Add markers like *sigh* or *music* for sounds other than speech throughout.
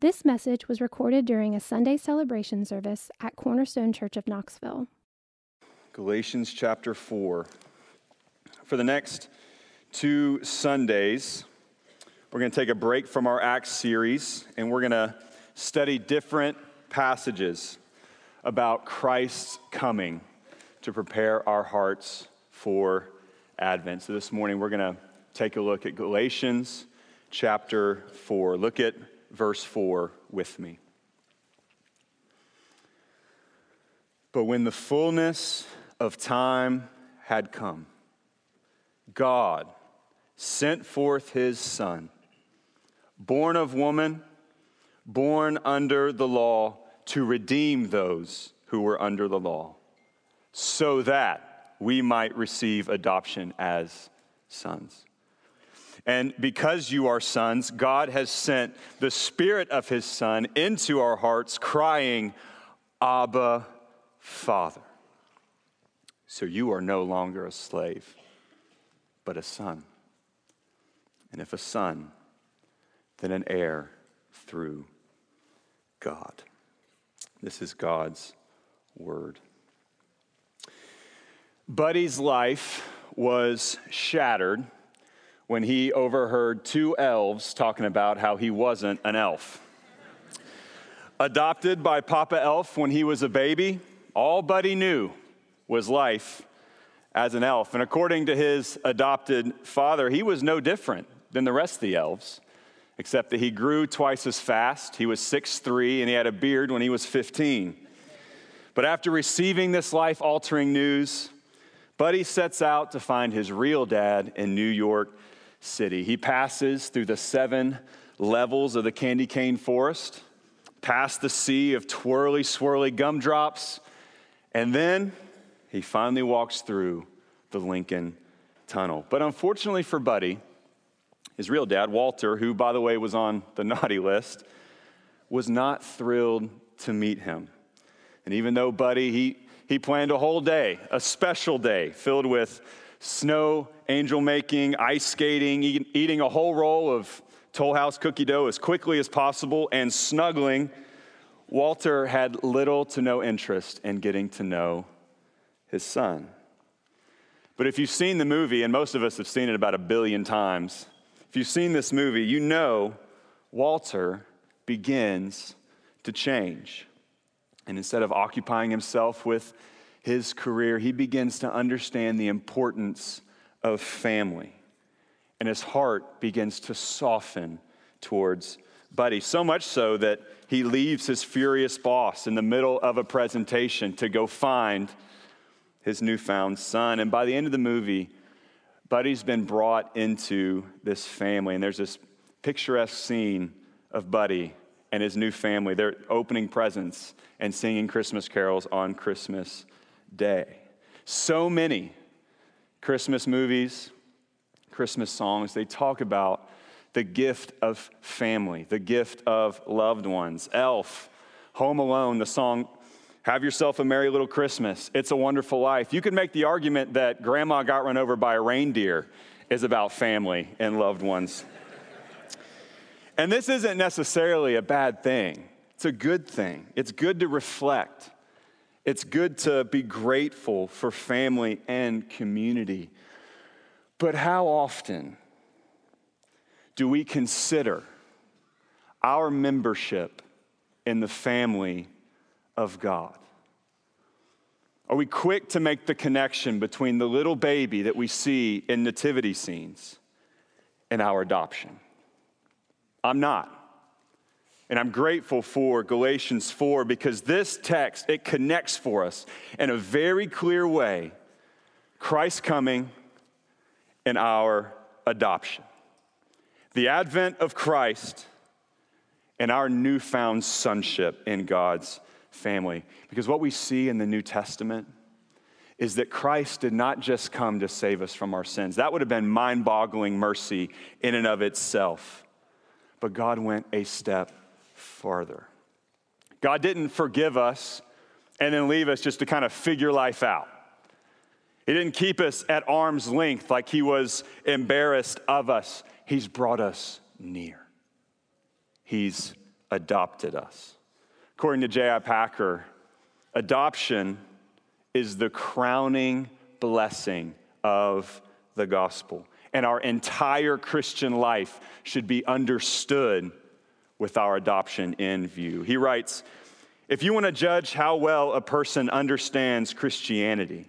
This message was recorded during a Sunday celebration service at Cornerstone Church of Knoxville. Galatians chapter 4. For the next two Sundays, we're going to take a break from our Acts series and we're going to study different passages about Christ's coming to prepare our hearts for Advent. So this morning, we're going to take a look at Galatians chapter 4. Look at verse 4 with me. But when the fullness of time had come, God sent forth his Son, born of woman, born under the law, to redeem those who were under the law, so that we might receive adoption as sons. And because you are sons, God has sent the Spirit of His Son into our hearts, crying, Abba, Father. So you are no longer a slave, but a son. And if a son, then an heir through God. This is God's word. Buddy's life was shattered when he overheard two elves talking about how he wasn't an elf. Adopted by Papa Elf when he was a baby, all Buddy knew was life as an elf. And according to his adopted father, he was no different than the rest of the elves, except that he grew twice as fast. He was 6'3 and he had a beard when he was 15. But after receiving this life altering news, Buddy sets out to find his real dad in New York city. He passes through the seven levels of the candy cane forest, past the sea of twirly, swirly gumdrops, and then he finally walks through the Lincoln Tunnel. But unfortunately for Buddy, his real dad, Walter, who, by the way, was on the naughty list, was not thrilled to meet him. And even though Buddy, he, he planned a whole day, a special day filled with snow angel making, ice skating, eating a whole roll of Toll House cookie dough as quickly as possible, and snuggling, Walter had little to no interest in getting to know his son. But if you've seen the movie, and most of us have seen it about a billion times, if you've seen this movie, you know Walter begins to change. And instead of occupying himself with his career, he begins to understand the importance of family. And his heart begins to soften towards Buddy, so much so that he leaves his furious boss in the middle of a presentation to go find his newfound son. And by the end of the movie, Buddy's been brought into this family. And there's this picturesque scene of Buddy and his new family. They're opening presents and singing Christmas carols on Christmas day. So many Christmas movies, Christmas songs, they talk about the gift of family, the gift of loved ones. Elf, Home Alone, the song Have Yourself a Merry Little Christmas, It's a Wonderful Life. You could make the argument that Grandma got run over by a reindeer is about family and loved ones. and this isn't necessarily a bad thing, it's a good thing. It's good to reflect it's good to be grateful for family and community. But how often do we consider our membership in the family of God? Are we quick to make the connection between the little baby that we see in nativity scenes and our adoption? I'm not. And I'm grateful for Galatians 4 because this text, it connects for us in a very clear way Christ coming and our adoption. The advent of Christ and our newfound sonship in God's family. Because what we see in the New Testament is that Christ did not just come to save us from our sins. That would have been mind boggling mercy in and of itself. But God went a step farther. God didn't forgive us and then leave us just to kind of figure life out. He didn't keep us at arm's length like he was embarrassed of us. He's brought us near. He's adopted us. According to J.I. Packer, adoption is the crowning blessing of the gospel. And our entire Christian life should be understood with our adoption in view. He writes If you want to judge how well a person understands Christianity,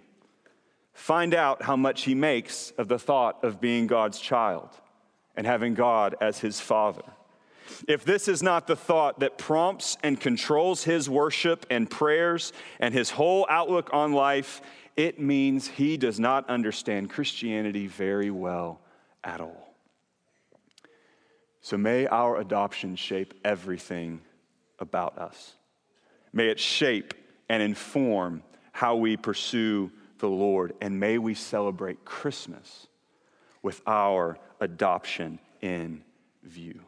find out how much he makes of the thought of being God's child and having God as his father. If this is not the thought that prompts and controls his worship and prayers and his whole outlook on life, it means he does not understand Christianity very well at all. So may our adoption shape everything about us. May it shape and inform how we pursue the Lord. And may we celebrate Christmas with our adoption in view.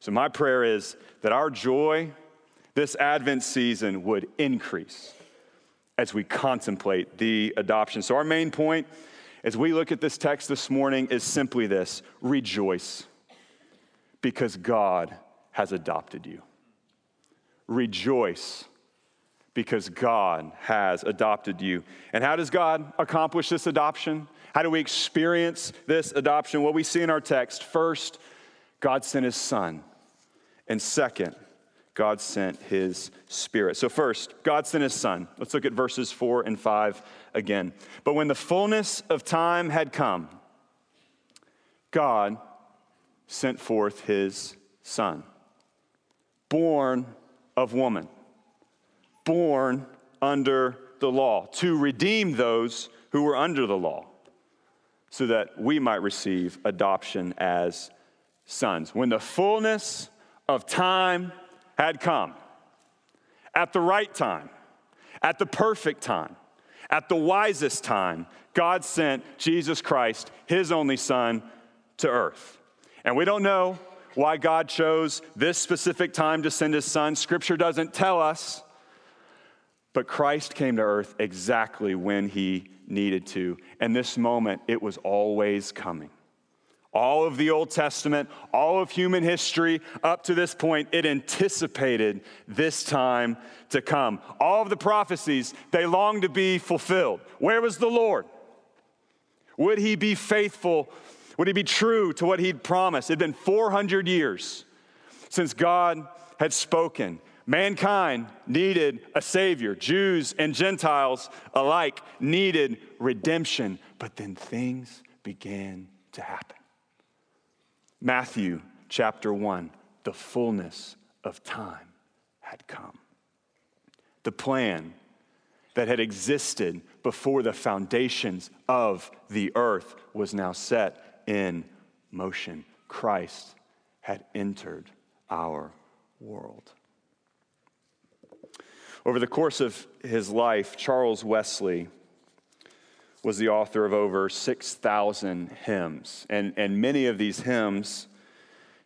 So, my prayer is that our joy this Advent season would increase as we contemplate the adoption. So, our main point as we look at this text this morning is simply this rejoice because God has adopted you. Rejoice because God has adopted you. And how does God accomplish this adoption? How do we experience this adoption? What we see in our text first, God sent his son. And second, God sent his spirit. So, first, God sent his son. Let's look at verses four and five again. But when the fullness of time had come, God sent forth his son, born of woman, born under the law, to redeem those who were under the law, so that we might receive adoption as sons. When the fullness of time had come at the right time, at the perfect time, at the wisest time, God sent Jesus Christ, his only Son, to earth. And we don't know why God chose this specific time to send his Son. Scripture doesn't tell us. But Christ came to earth exactly when he needed to. And this moment, it was always coming all of the Old Testament, all of human history up to this point, it anticipated this time to come. All of the prophecies, they longed to be fulfilled. Where was the Lord? Would he be faithful? Would he be true to what he'd promised? It had been 400 years since God had spoken. Mankind needed a Savior. Jews and Gentiles alike needed redemption. But then things began to happen. Matthew chapter 1, the fullness of time had come. The plan that had existed before the foundations of the earth was now set in motion. Christ had entered our world. Over the course of his life, Charles Wesley was the author of over 6,000 hymns. And, and many of these hymns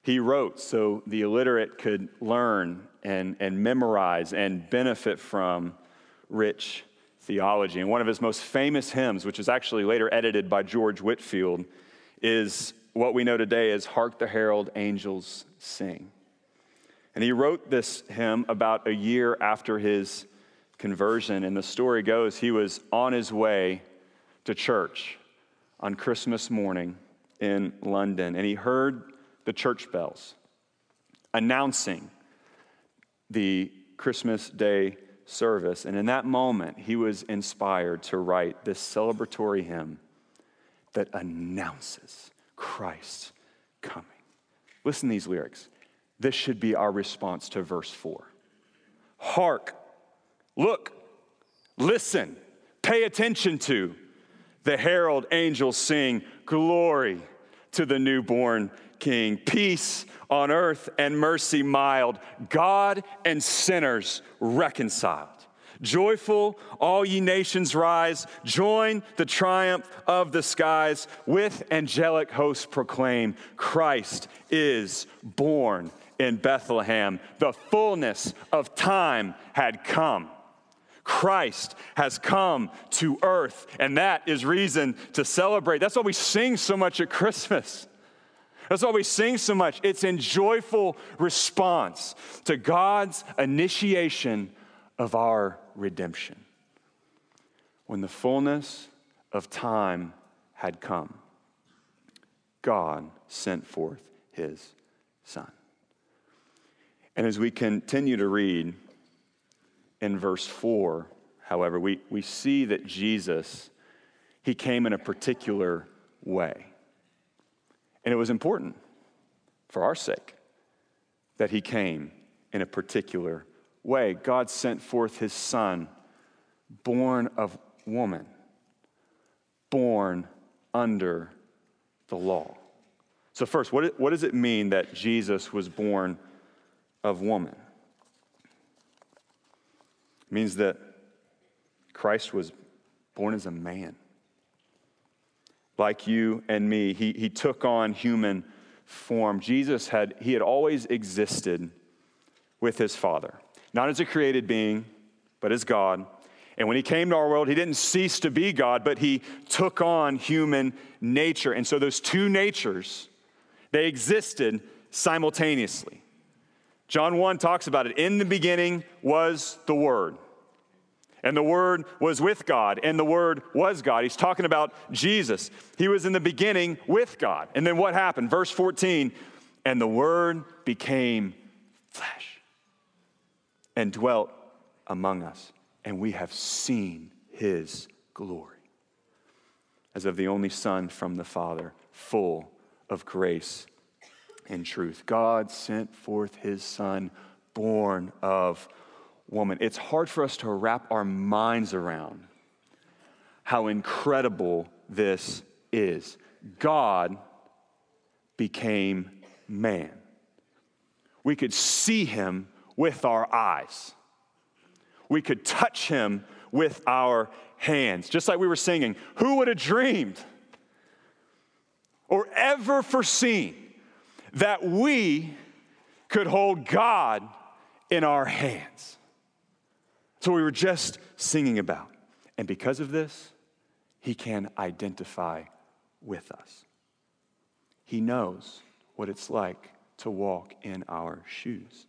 he wrote so the illiterate could learn and, and memorize and benefit from rich theology. And one of his most famous hymns, which was actually later edited by George Whitefield, is what we know today as Hark the Herald Angels Sing. And he wrote this hymn about a year after his conversion. And the story goes he was on his way to church on Christmas morning in London, and he heard the church bells announcing the Christmas Day service. And in that moment, he was inspired to write this celebratory hymn that announces Christ's coming. Listen to these lyrics. This should be our response to verse 4. Hark, look, listen, pay attention to the herald angels sing, Glory to the newborn King, peace on earth and mercy mild, God and sinners reconciled. Joyful, all ye nations rise, join the triumph of the skies, with angelic hosts proclaim Christ is born in Bethlehem. The fullness of time had come. Christ has come to earth, and that is reason to celebrate. That's why we sing so much at Christmas. That's why we sing so much. It's in joyful response to God's initiation of our redemption. When the fullness of time had come, God sent forth his Son. And as we continue to read in verse 4, however, we, we see that Jesus, he came in a particular way. And it was important for our sake that he came in a particular way. God sent forth his son, born of woman, born under the law. So, first, what, what does it mean that Jesus was born of woman? It means that Christ was born as a man. Like you and me, he, he took on human form. Jesus had, he had always existed with his Father, not as a created being, but as God. And when he came to our world, he didn't cease to be God, but he took on human nature. And so those two natures, they existed simultaneously. John 1 talks about it. In the beginning was the Word. And the Word was with God, and the Word was God. He's talking about Jesus. He was in the beginning with God. And then what happened? Verse 14, and the Word became flesh and dwelt among us, and we have seen His glory as of the only Son from the Father, full of grace and truth. God sent forth His Son, born of woman. It's hard for us to wrap our minds around how incredible this is. God became man. We could see him with our eyes. We could touch him with our hands. Just like we were singing, who would have dreamed or ever foreseen that we could hold God in our hands? So we were just singing about. And because of this, he can identify with us. He knows what it's like to walk in our shoes.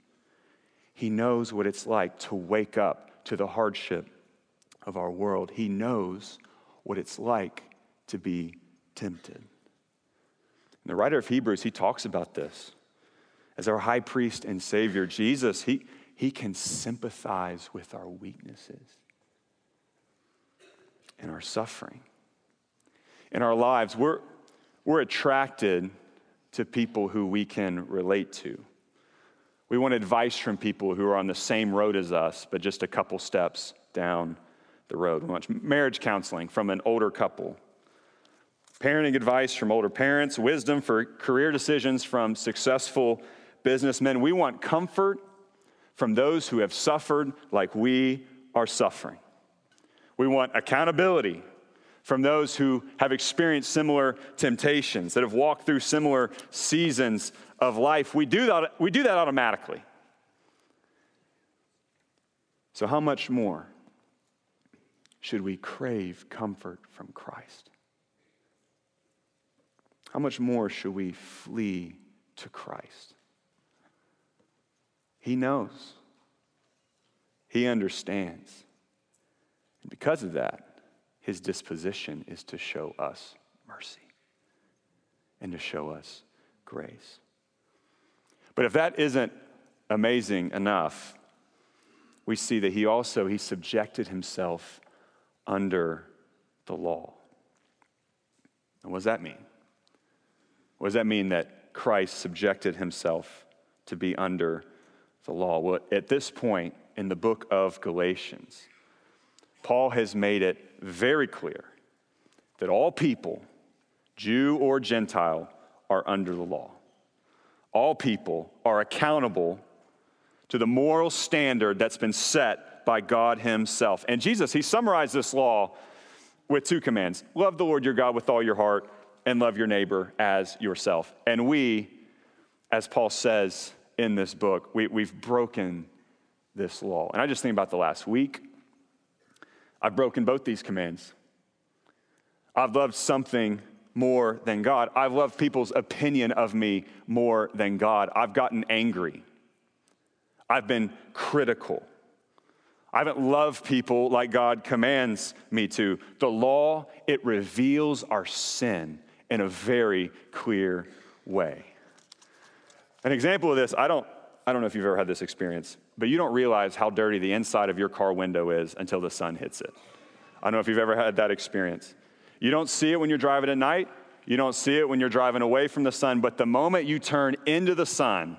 He knows what it's like to wake up to the hardship of our world. He knows what it's like to be tempted. And the writer of Hebrews, he talks about this. As our high priest and savior, Jesus, he, he can sympathize with our weaknesses and our suffering. In our lives, we're, we're attracted to people who we can relate to. We want advice from people who are on the same road as us, but just a couple steps down the road. We want marriage counseling from an older couple, parenting advice from older parents, wisdom for career decisions from successful businessmen. We want comfort from those who have suffered like we are suffering. We want accountability from those who have experienced similar temptations, that have walked through similar seasons of life. We do that, we do that automatically. So, how much more should we crave comfort from Christ? How much more should we flee to Christ? He knows, He understands. And because of that, His disposition is to show us mercy and to show us grace. But if that isn't amazing enough, we see that he also he subjected himself under the law. And what does that mean? What does that mean that Christ subjected himself to be under the law. Well, at this point in the book of Galatians, Paul has made it very clear that all people, Jew or Gentile, are under the law. All people are accountable to the moral standard that's been set by God Himself. And Jesus, He summarized this law with two commands love the Lord your God with all your heart, and love your neighbor as yourself. And we, as Paul says in this book. We, we've broken this law. And I just think about the last week. I've broken both these commands. I've loved something more than God. I've loved people's opinion of me more than God. I've gotten angry. I've been critical. I haven't loved people like God commands me to. The law, it reveals our sin in a very clear way. An example of this, I don't, I don't know if you've ever had this experience, but you don't realize how dirty the inside of your car window is until the sun hits it. I don't know if you've ever had that experience. You don't see it when you're driving at night, you don't see it when you're driving away from the sun, but the moment you turn into the sun,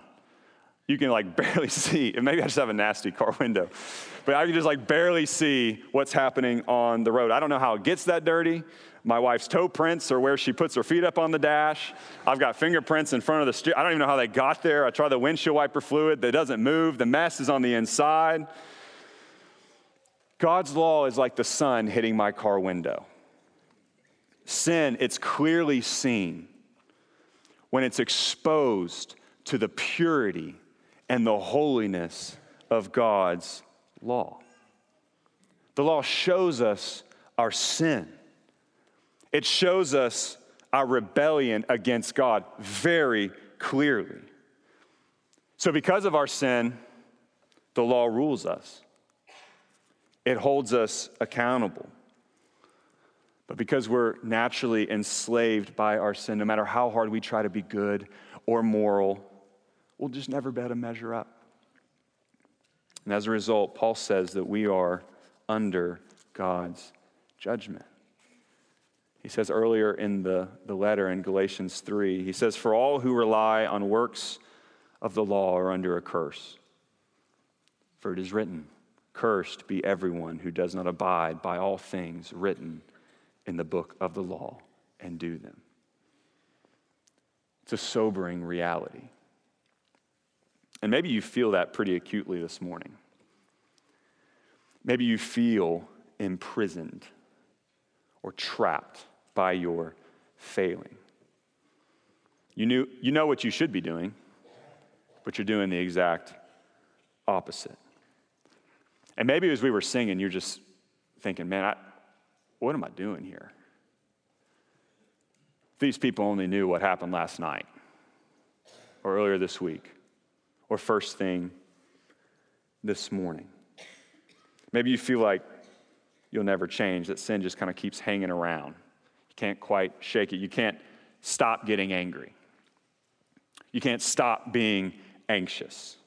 you can like *laughs* barely see. And maybe I just have a nasty car window, but I can just like barely see what's happening on the road. I don't know how it gets that dirty. My wife's toe prints are where she puts her feet up on the dash. I've got fingerprints in front of the steering. I don't even know how they got there. I try the windshield wiper fluid that doesn't move. The mess is on the inside. God's law is like the sun hitting my car window. Sin, it's clearly seen when it's exposed to the purity and the holiness of God's law. The law shows us our sin, it shows us our rebellion against God very clearly. So, because of our sin, the law rules us, it holds us accountable. But because we're naturally enslaved by our sin, no matter how hard we try to be good or moral, we'll just never be able to measure up. And as a result, Paul says that we are under God's judgment. He says earlier in the, the letter in Galatians 3, he says, For all who rely on works of the law are under a curse. For it is written, Cursed be everyone who does not abide by all things written in the book of the law and do them. It's a sobering reality. And maybe you feel that pretty acutely this morning. Maybe you feel imprisoned or trapped by your failing. You, knew, you know what you should be doing, but you're doing the exact opposite. And maybe as we were singing, you're just thinking, man, I, what am I doing here? These people only knew what happened last night or earlier this week or first thing this morning. Maybe you feel like you'll never change, that sin just kind of keeps hanging around. You can't quite shake it. You can't stop getting angry. You can't stop being anxious.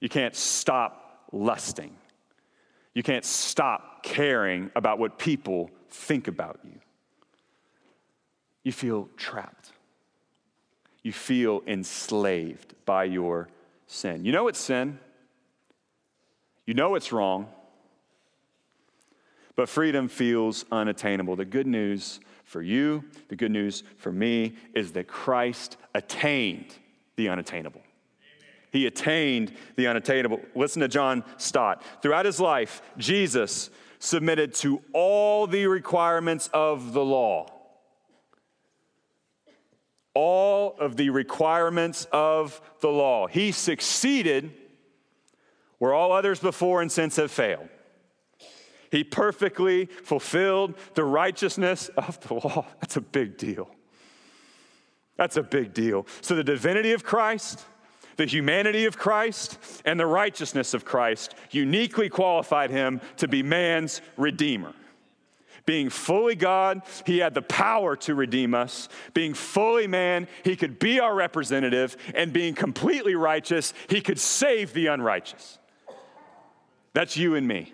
You can't stop lusting. You can't stop caring about what people think about you. You feel trapped. You feel enslaved by your sin. You know it's sin, you know it's wrong, but freedom feels unattainable. The good news for you, the good news for me, is that Christ attained the unattainable. He attained the unattainable. Listen to John Stott. Throughout his life, Jesus submitted to all the requirements of the law all of the requirements of the law. He succeeded where all others before and since have failed. He perfectly fulfilled the righteousness of the law. *laughs* That's a big deal. That's a big deal. So, the divinity of Christ, the humanity of Christ, and the righteousness of Christ uniquely qualified him to be man's redeemer. Being fully God, he had the power to redeem us. Being fully man, he could be our representative. And being completely righteous, he could save the unrighteous. That's you and me.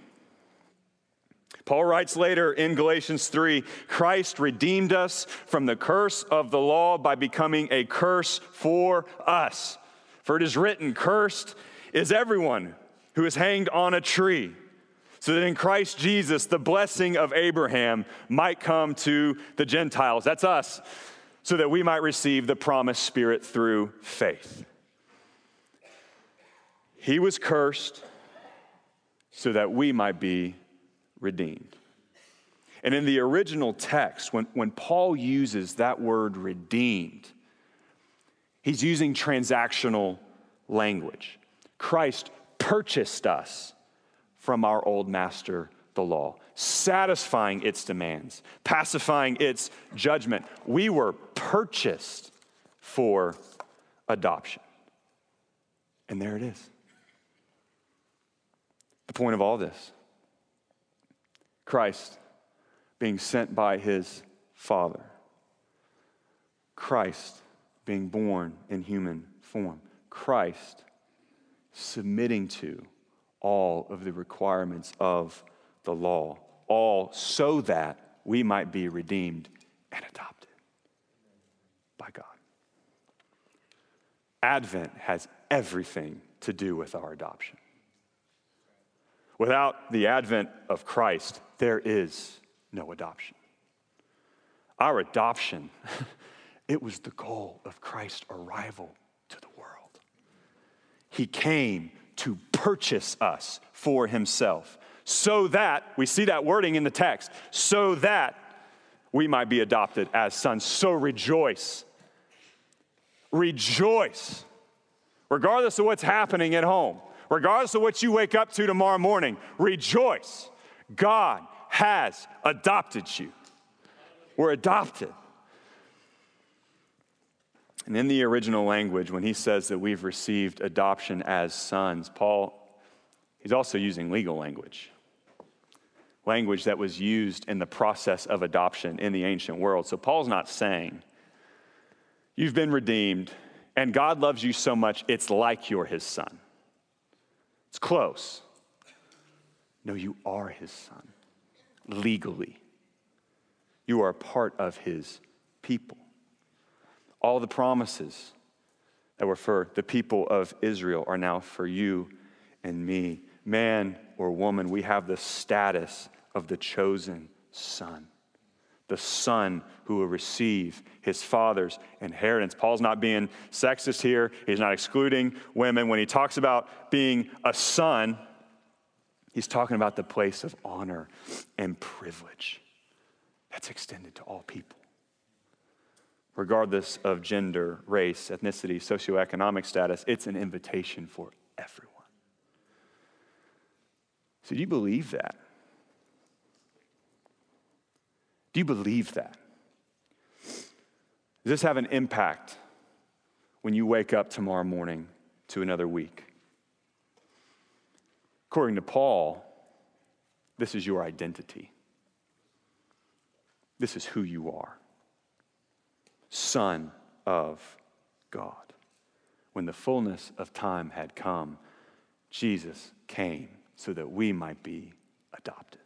Paul writes later in Galatians 3 Christ redeemed us from the curse of the law by becoming a curse for us. For it is written, Cursed is everyone who is hanged on a tree so that in Christ Jesus, the blessing of Abraham might come to the Gentiles. That's us, so that we might receive the promised Spirit through faith. He was cursed so that we might be redeemed. And in the original text, when, when Paul uses that word redeemed, he's using transactional language. Christ purchased us from our old master, the law, satisfying its demands, pacifying its judgment. We were purchased for adoption. And there it is. The point of all this Christ being sent by his Father, Christ being born in human form, Christ submitting to all of the requirements of the law, all so that we might be redeemed and adopted by God. Advent has everything to do with our adoption. Without the advent of Christ, there is no adoption. Our adoption, *laughs* it was the goal of Christ's arrival to the world. He came to purchase us for himself so that, we see that wording in the text, so that we might be adopted as sons. So rejoice. Rejoice. Regardless of what's happening at home, regardless of what you wake up to tomorrow morning, rejoice. God has adopted you. We're adopted. And in the original language, when he says that we've received adoption as sons, Paul, he's also using legal language. Language that was used in the process of adoption in the ancient world. So Paul's not saying, you've been redeemed and God loves you so much, it's like you're his son. It's close. No, you are his son legally. You are part of his people. All the promises that were for the people of Israel are now for you and me. Man or woman, we have the status of the chosen son, the son who will receive his father's inheritance. Paul's not being sexist here, he's not excluding women. When he talks about being a son, he's talking about the place of honor and privilege that's extended to all people regardless of gender, race, ethnicity, socioeconomic status. It's an invitation for everyone. So, do you believe that? Do you believe that? Does this have an impact when you wake up tomorrow morning to another week? According to Paul, this is your identity. This is who you are. Son of God. When the fullness of time had come, Jesus came so that we might be adopted.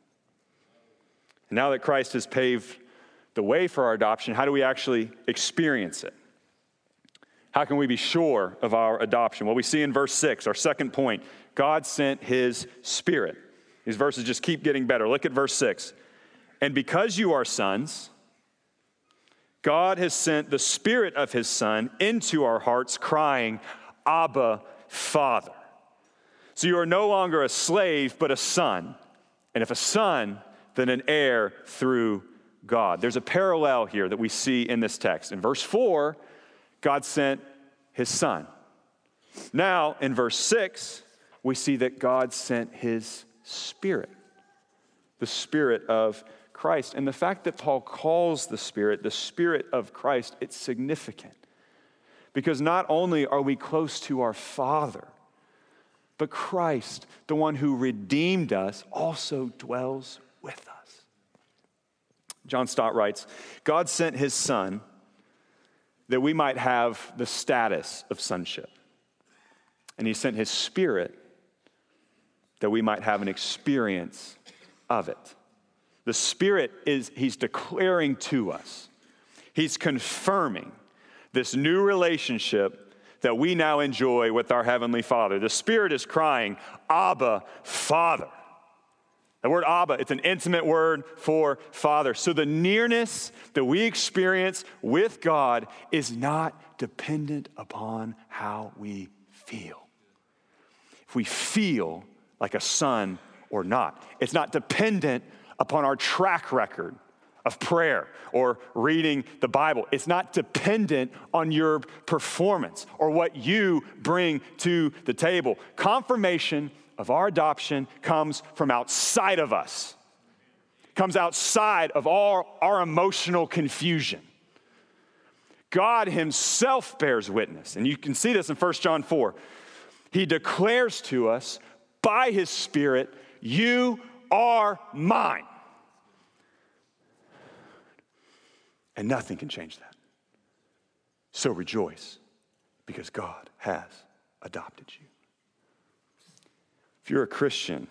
And now that Christ has paved the way for our adoption, how do we actually experience it? How can we be sure of our adoption? Well, we see in verse 6, our second point, God sent his spirit. These verses just keep getting better. Look at verse 6. And because you are sons, God has sent the Spirit of His Son into our hearts, crying, Abba, Father. So you are no longer a slave, but a son. And if a son, then an heir through God. There's a parallel here that we see in this text. In verse 4, God sent His Son. Now, in verse 6, we see that God sent His Spirit, the Spirit of Christ. And the fact that Paul calls the Spirit the Spirit of Christ, it's significant. Because not only are we close to our Father, but Christ, the one who redeemed us, also dwells with us. John Stott writes God sent his Son that we might have the status of sonship. And he sent his Spirit that we might have an experience of it. The Spirit is, He's declaring to us, He's confirming this new relationship that we now enjoy with our Heavenly Father. The Spirit is crying, Abba, Father. The word Abba, it's an intimate word for Father. So the nearness that we experience with God is not dependent upon how we feel. If we feel like a son or not, it's not dependent upon our track record of prayer or reading the Bible. It's not dependent on your performance or what you bring to the table. Confirmation of our adoption comes from outside of us, comes outside of all our emotional confusion. God Himself bears witness. And you can see this in 1 John 4. He declares to us by His Spirit, You are mine. And nothing can change that. So rejoice because God has adopted you. If you're a Christian,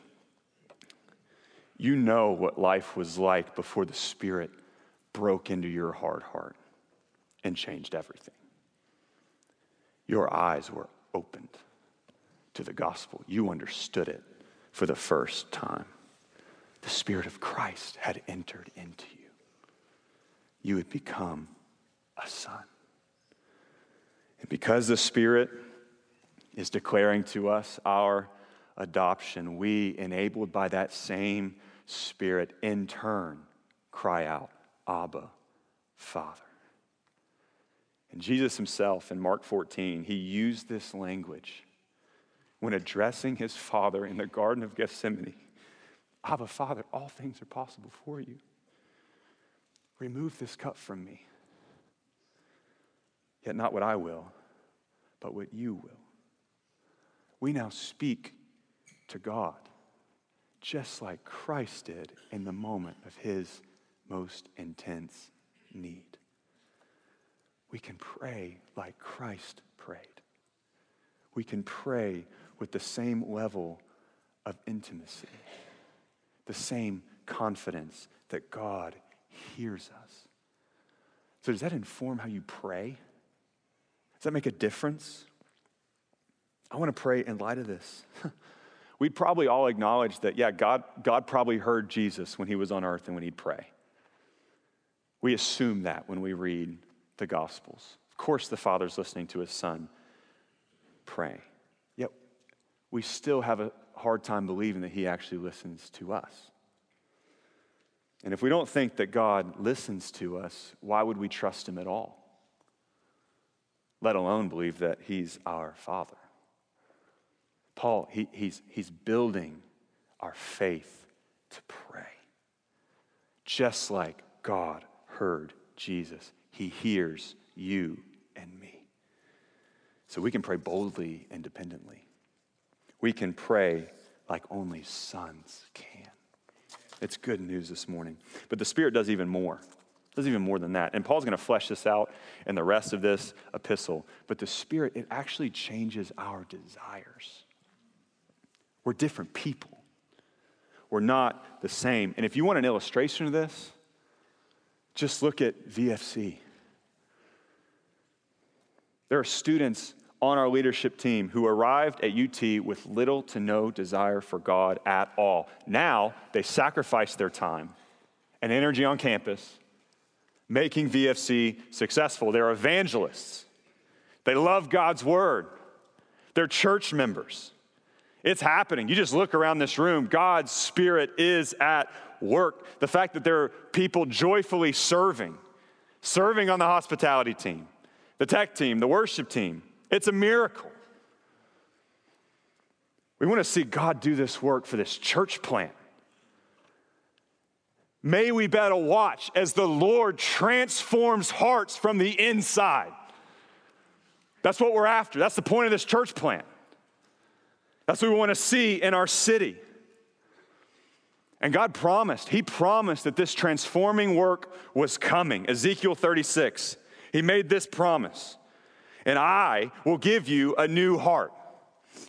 you know what life was like before the Spirit broke into your hard heart and changed everything. Your eyes were opened to the gospel, you understood it for the first time. The Spirit of Christ had entered into you. You had become a son. And because the Spirit is declaring to us our adoption, we, enabled by that same Spirit, in turn cry out, Abba, Father. And Jesus himself in Mark 14, he used this language when addressing his Father in the Garden of Gethsemane. Abba, Father, all things are possible for you. Remove this cup from me. Yet not what I will, but what you will. We now speak to God just like Christ did in the moment of his most intense need. We can pray like Christ prayed. We can pray with the same level of intimacy, the same confidence that God hears us. So, does that inform how you pray? Does that make a difference? I want to pray in light of this. *laughs* We'd probably all acknowledge that, yeah, God, God probably heard Jesus when he was on earth and when he'd pray. We assume that when we read the Gospels. Of course, the Father's listening to his Son pray. Yet, we still have a hard time believing that he actually listens to us. And if we don't think that God listens to us, why would we trust him at all? Let alone believe that he's our Father. Paul, he, he's, he's building our faith to pray. Just like God heard Jesus, he hears you and me. So we can pray boldly and dependently. We can pray like only sons can. It's good news this morning. But the Spirit does even more. Does even more than that. And Paul's going to flesh this out in the rest of this epistle. But the Spirit, it actually changes our desires. We're different people. We're not the same. And if you want an illustration of this, just look at VFC. There are students on our leadership team who arrived at UT with little to no desire for God at all. Now they sacrifice their time and energy on campus, making VFC successful. They're evangelists, they love God's word, they're church members. It's happening. You just look around this room, God's Spirit is at work. The fact that there are people joyfully serving, serving on the hospitality team, the tech team, the worship team, it's a miracle. We want to see God do this work for this church plant. May we better watch as the Lord transforms hearts from the inside. That's what we're after. That's the point of this church plant. That's what we want to see in our city. And God promised, He promised that this transforming work was coming. Ezekiel 36, He made this promise. And I will give you a new heart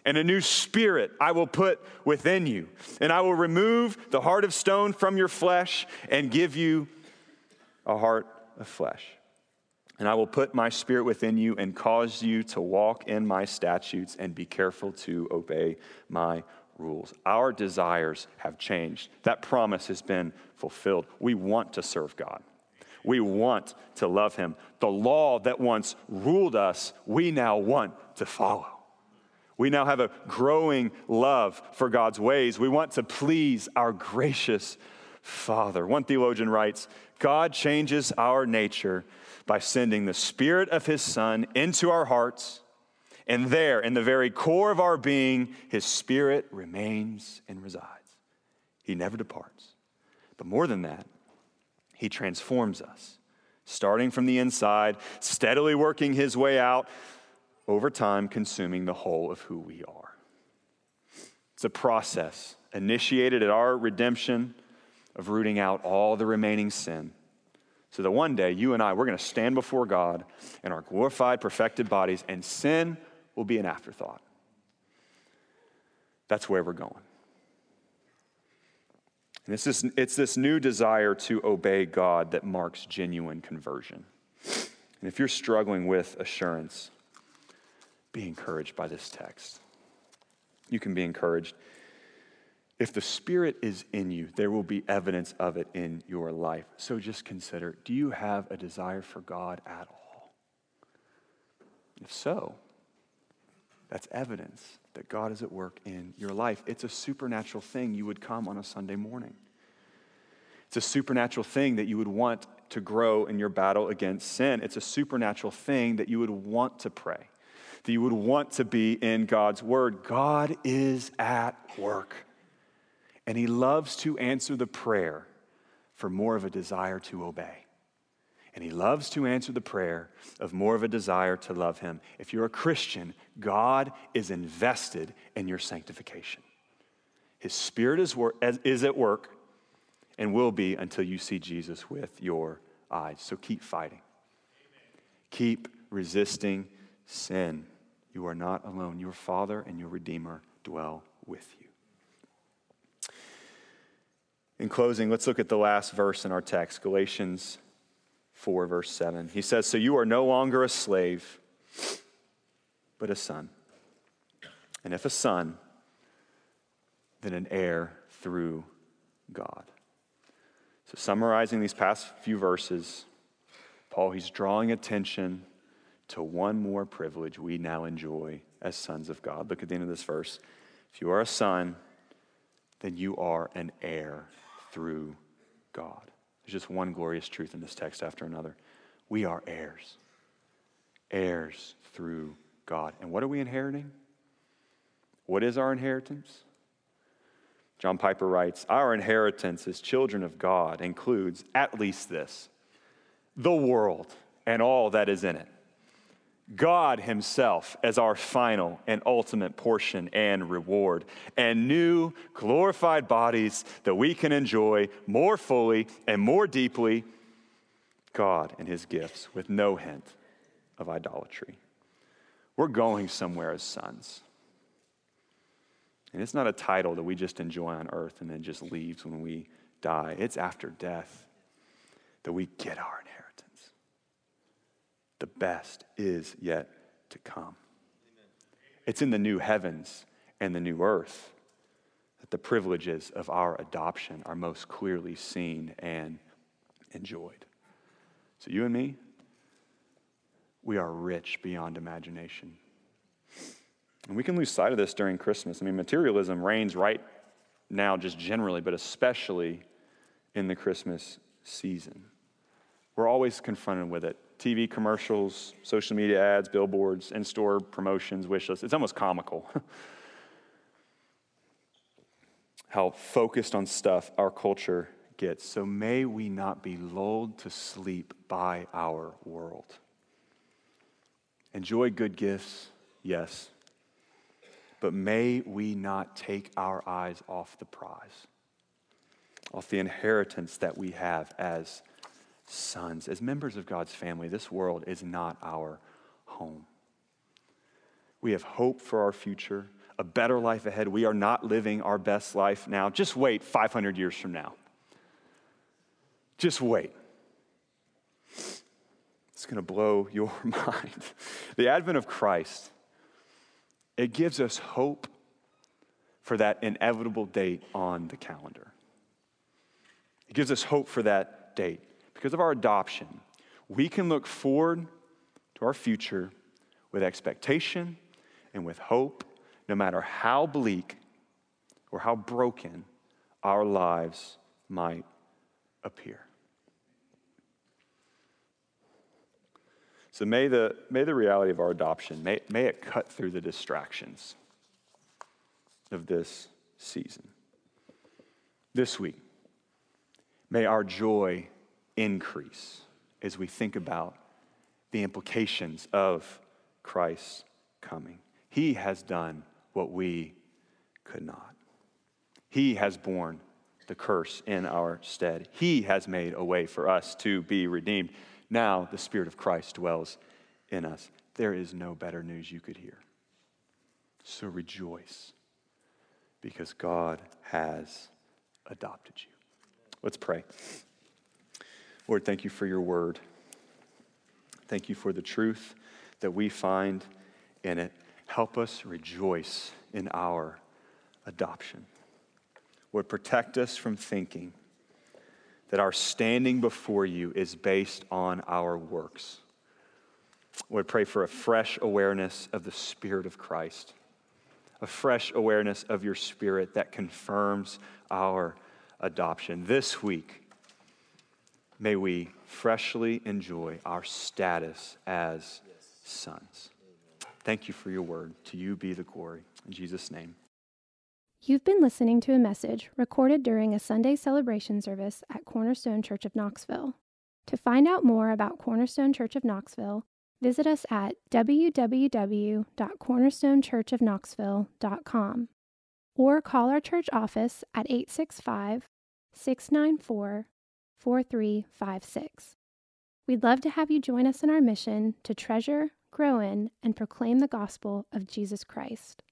and a new spirit I will put within you. And I will remove the heart of stone from your flesh and give you a heart of flesh. And I will put my spirit within you and cause you to walk in my statutes and be careful to obey my rules. Our desires have changed. That promise has been fulfilled. We want to serve God. We want to love him. The law that once ruled us, we now want to follow. We now have a growing love for God's ways. We want to please our gracious Father. One theologian writes God changes our nature by sending the Spirit of His Son into our hearts And there, in the very core of our being, his spirit remains and resides. He never departs. But more than that, he transforms us, starting from the inside, steadily working his way out, over time, consuming the whole of who we are. It's a process initiated at our redemption of rooting out all the remaining sin. So that one day, you and I, we're going to stand before God in our glorified, perfected bodies, and sin will be an afterthought. That's where we're going. And it's this, it's this new desire to obey God that marks genuine conversion. And if you're struggling with assurance, be encouraged by this text. You can be encouraged. If the Spirit is in you, there will be evidence of it in your life. So just consider do you have a desire for God at all? If so, that's evidence that God is at work in your life. It's a supernatural thing you would come on a Sunday morning. It's a supernatural thing that you would want to grow in your battle against sin. It's a supernatural thing that you would want to pray, that you would want to be in God's word. God is at work, and He loves to answer the prayer for more of a desire to obey. And he loves to answer the prayer of more of a desire to love him. If you're a Christian, God is invested in your sanctification. His spirit is, wor- is at work and will be until you see Jesus with your eyes. So keep fighting. Keep resisting sin. You are not alone. Your Father and your Redeemer dwell with you. In closing, let's look at the last verse in our text, Galatians 4, verse 7. He says, So you are no longer a slave, but a son. And if a son, then an heir through God. So, summarizing these past few verses, Paul, he's drawing attention to one more privilege we now enjoy as sons of God. Look at the end of this verse. If you are a son, then you are an heir through God. There's just one glorious truth in this text after another. We are heirs, heirs through God. And what are we inheriting? What is our inheritance? John Piper writes Our inheritance as children of God includes at least this the world and all that is in it. God Himself as our final and ultimate portion and reward, and new glorified bodies that we can enjoy more fully and more deeply. God and His gifts with no hint of idolatry. We're going somewhere as sons. And it's not a title that we just enjoy on earth and then just leaves when we die. It's after death that we get our. The best is yet to come. It's in the new heavens and the new earth that the privileges of our adoption are most clearly seen and enjoyed. So, you and me, we are rich beyond imagination. And we can lose sight of this during Christmas. I mean, materialism reigns right now, just generally, but especially in the Christmas season. We're always confronted with it. TV commercials, social media ads, billboards, in store promotions, wish lists. It's almost comical *laughs* how focused on stuff our culture gets. So may we not be lulled to sleep by our world. Enjoy good gifts, yes, but may we not take our eyes off the prize, off the inheritance that we have as sons, as members of God's family, this world is not our home. We have hope for our future, a better life ahead. We are not living our best life now. Just wait 500 years from now. Just wait. It's going to blow *laughs* your mind. The advent of Christ, it gives us hope for that inevitable date on the calendar. It gives us hope for that date because of our adoption, we can look forward to our future with expectation and with hope, no matter how bleak or how broken our lives might appear. So may the, may the reality of our adoption, may, may it cut through the distractions of this season. This week, may our joy increase as we think about the implications of Christ's coming. He has done what we could not. He has borne the curse in our stead. He has made a way for us to be redeemed. Now the Spirit of Christ dwells in us. There is no better news you could hear. So rejoice because God has adopted you. Let's pray. Lord, thank you for your word. Thank you for the truth that we find in it. Help us rejoice in our adoption. Lord, protect us from thinking that our standing before you is based on our works. Lord, pray for a fresh awareness of the Spirit of Christ, a fresh awareness of your Spirit that confirms our adoption. This week, may we freshly enjoy our status as sons. Thank you for your word. To you be the glory. In Jesus' name. You've been listening to a message recorded during a Sunday celebration service at Cornerstone Church of Knoxville. To find out more about Cornerstone Church of Knoxville, visit us at www.cornerstonechurchofknoxville.com or call our church office at 865 694 4356. We'd love to have you join us in our mission to treasure, grow in, and proclaim the gospel of Jesus Christ.